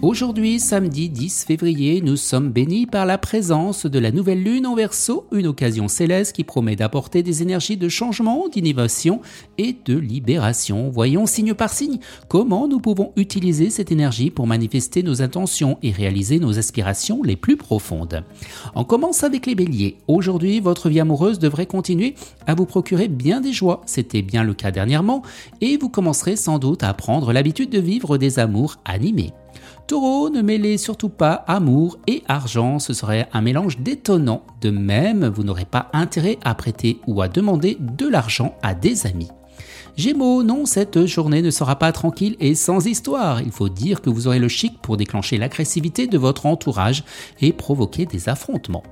Aujourd'hui, samedi 10 février, nous sommes bénis par la présence de la nouvelle lune en verso, une occasion céleste qui promet d'apporter des énergies de changement, d'innovation et de libération. Voyons signe par signe comment nous pouvons utiliser cette énergie pour manifester nos intentions et réaliser nos aspirations les plus profondes. On commence avec les béliers. Aujourd'hui, votre vie amoureuse devrait continuer à vous procurer bien des joies. C'était bien le cas dernièrement et vous commencerez sans doute à prendre l'habitude de vivre des amours animés. Taureau, ne mêlez surtout pas amour et argent, ce serait un mélange détonnant. De même, vous n'aurez pas intérêt à prêter ou à demander de l'argent à des amis. Gémeaux, non, cette journée ne sera pas tranquille et sans histoire. Il faut dire que vous aurez le chic pour déclencher l'agressivité de votre entourage et provoquer des affrontements.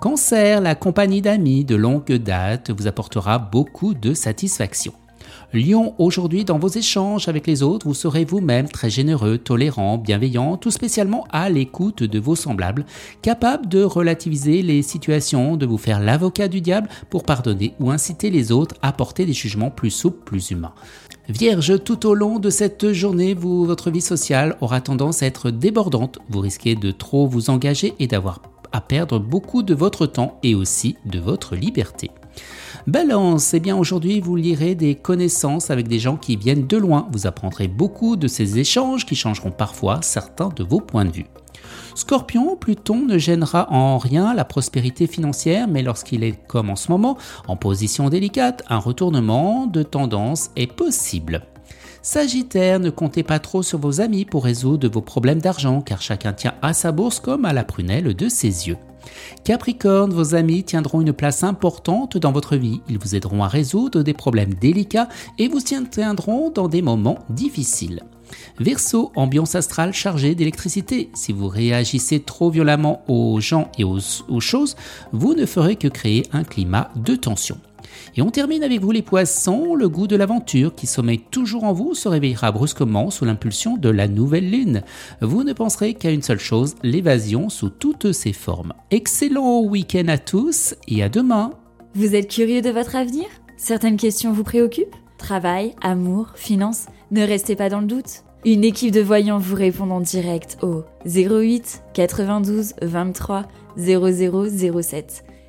Cancer, la compagnie d'amis de longue date vous apportera beaucoup de satisfaction. Lion, aujourd'hui dans vos échanges avec les autres, vous serez vous-même très généreux, tolérant, bienveillant, tout spécialement à l'écoute de vos semblables, capable de relativiser les situations, de vous faire l'avocat du diable pour pardonner ou inciter les autres à porter des jugements plus souples, plus humains. Vierge, tout au long de cette journée, votre vie sociale aura tendance à être débordante. Vous risquez de trop vous engager et d'avoir à perdre beaucoup de votre temps et aussi de votre liberté. Balance, eh bien aujourd'hui vous lirez des connaissances avec des gens qui viennent de loin. Vous apprendrez beaucoup de ces échanges qui changeront parfois certains de vos points de vue. Scorpion, Pluton ne gênera en rien la prospérité financière, mais lorsqu'il est comme en ce moment, en position délicate, un retournement de tendance est possible. Sagittaire, ne comptez pas trop sur vos amis pour résoudre vos problèmes d'argent, car chacun tient à sa bourse comme à la prunelle de ses yeux. Capricorne, vos amis tiendront une place importante dans votre vie. Ils vous aideront à résoudre des problèmes délicats et vous tiendront dans des moments difficiles. Verseau, ambiance astrale chargée d'électricité. Si vous réagissez trop violemment aux gens et aux, aux choses, vous ne ferez que créer un climat de tension. Et on termine avec vous les poissons, le goût de l'aventure qui sommeille toujours en vous se réveillera brusquement sous l'impulsion de la nouvelle lune. Vous ne penserez qu'à une seule chose, l'évasion sous toutes ses formes. Excellent week-end à tous et à demain. Vous êtes curieux de votre avenir? Certaines questions vous préoccupent? Travail, amour, finances? Ne restez pas dans le doute. Une équipe de voyants vous répond en direct au 08 92 23 0007.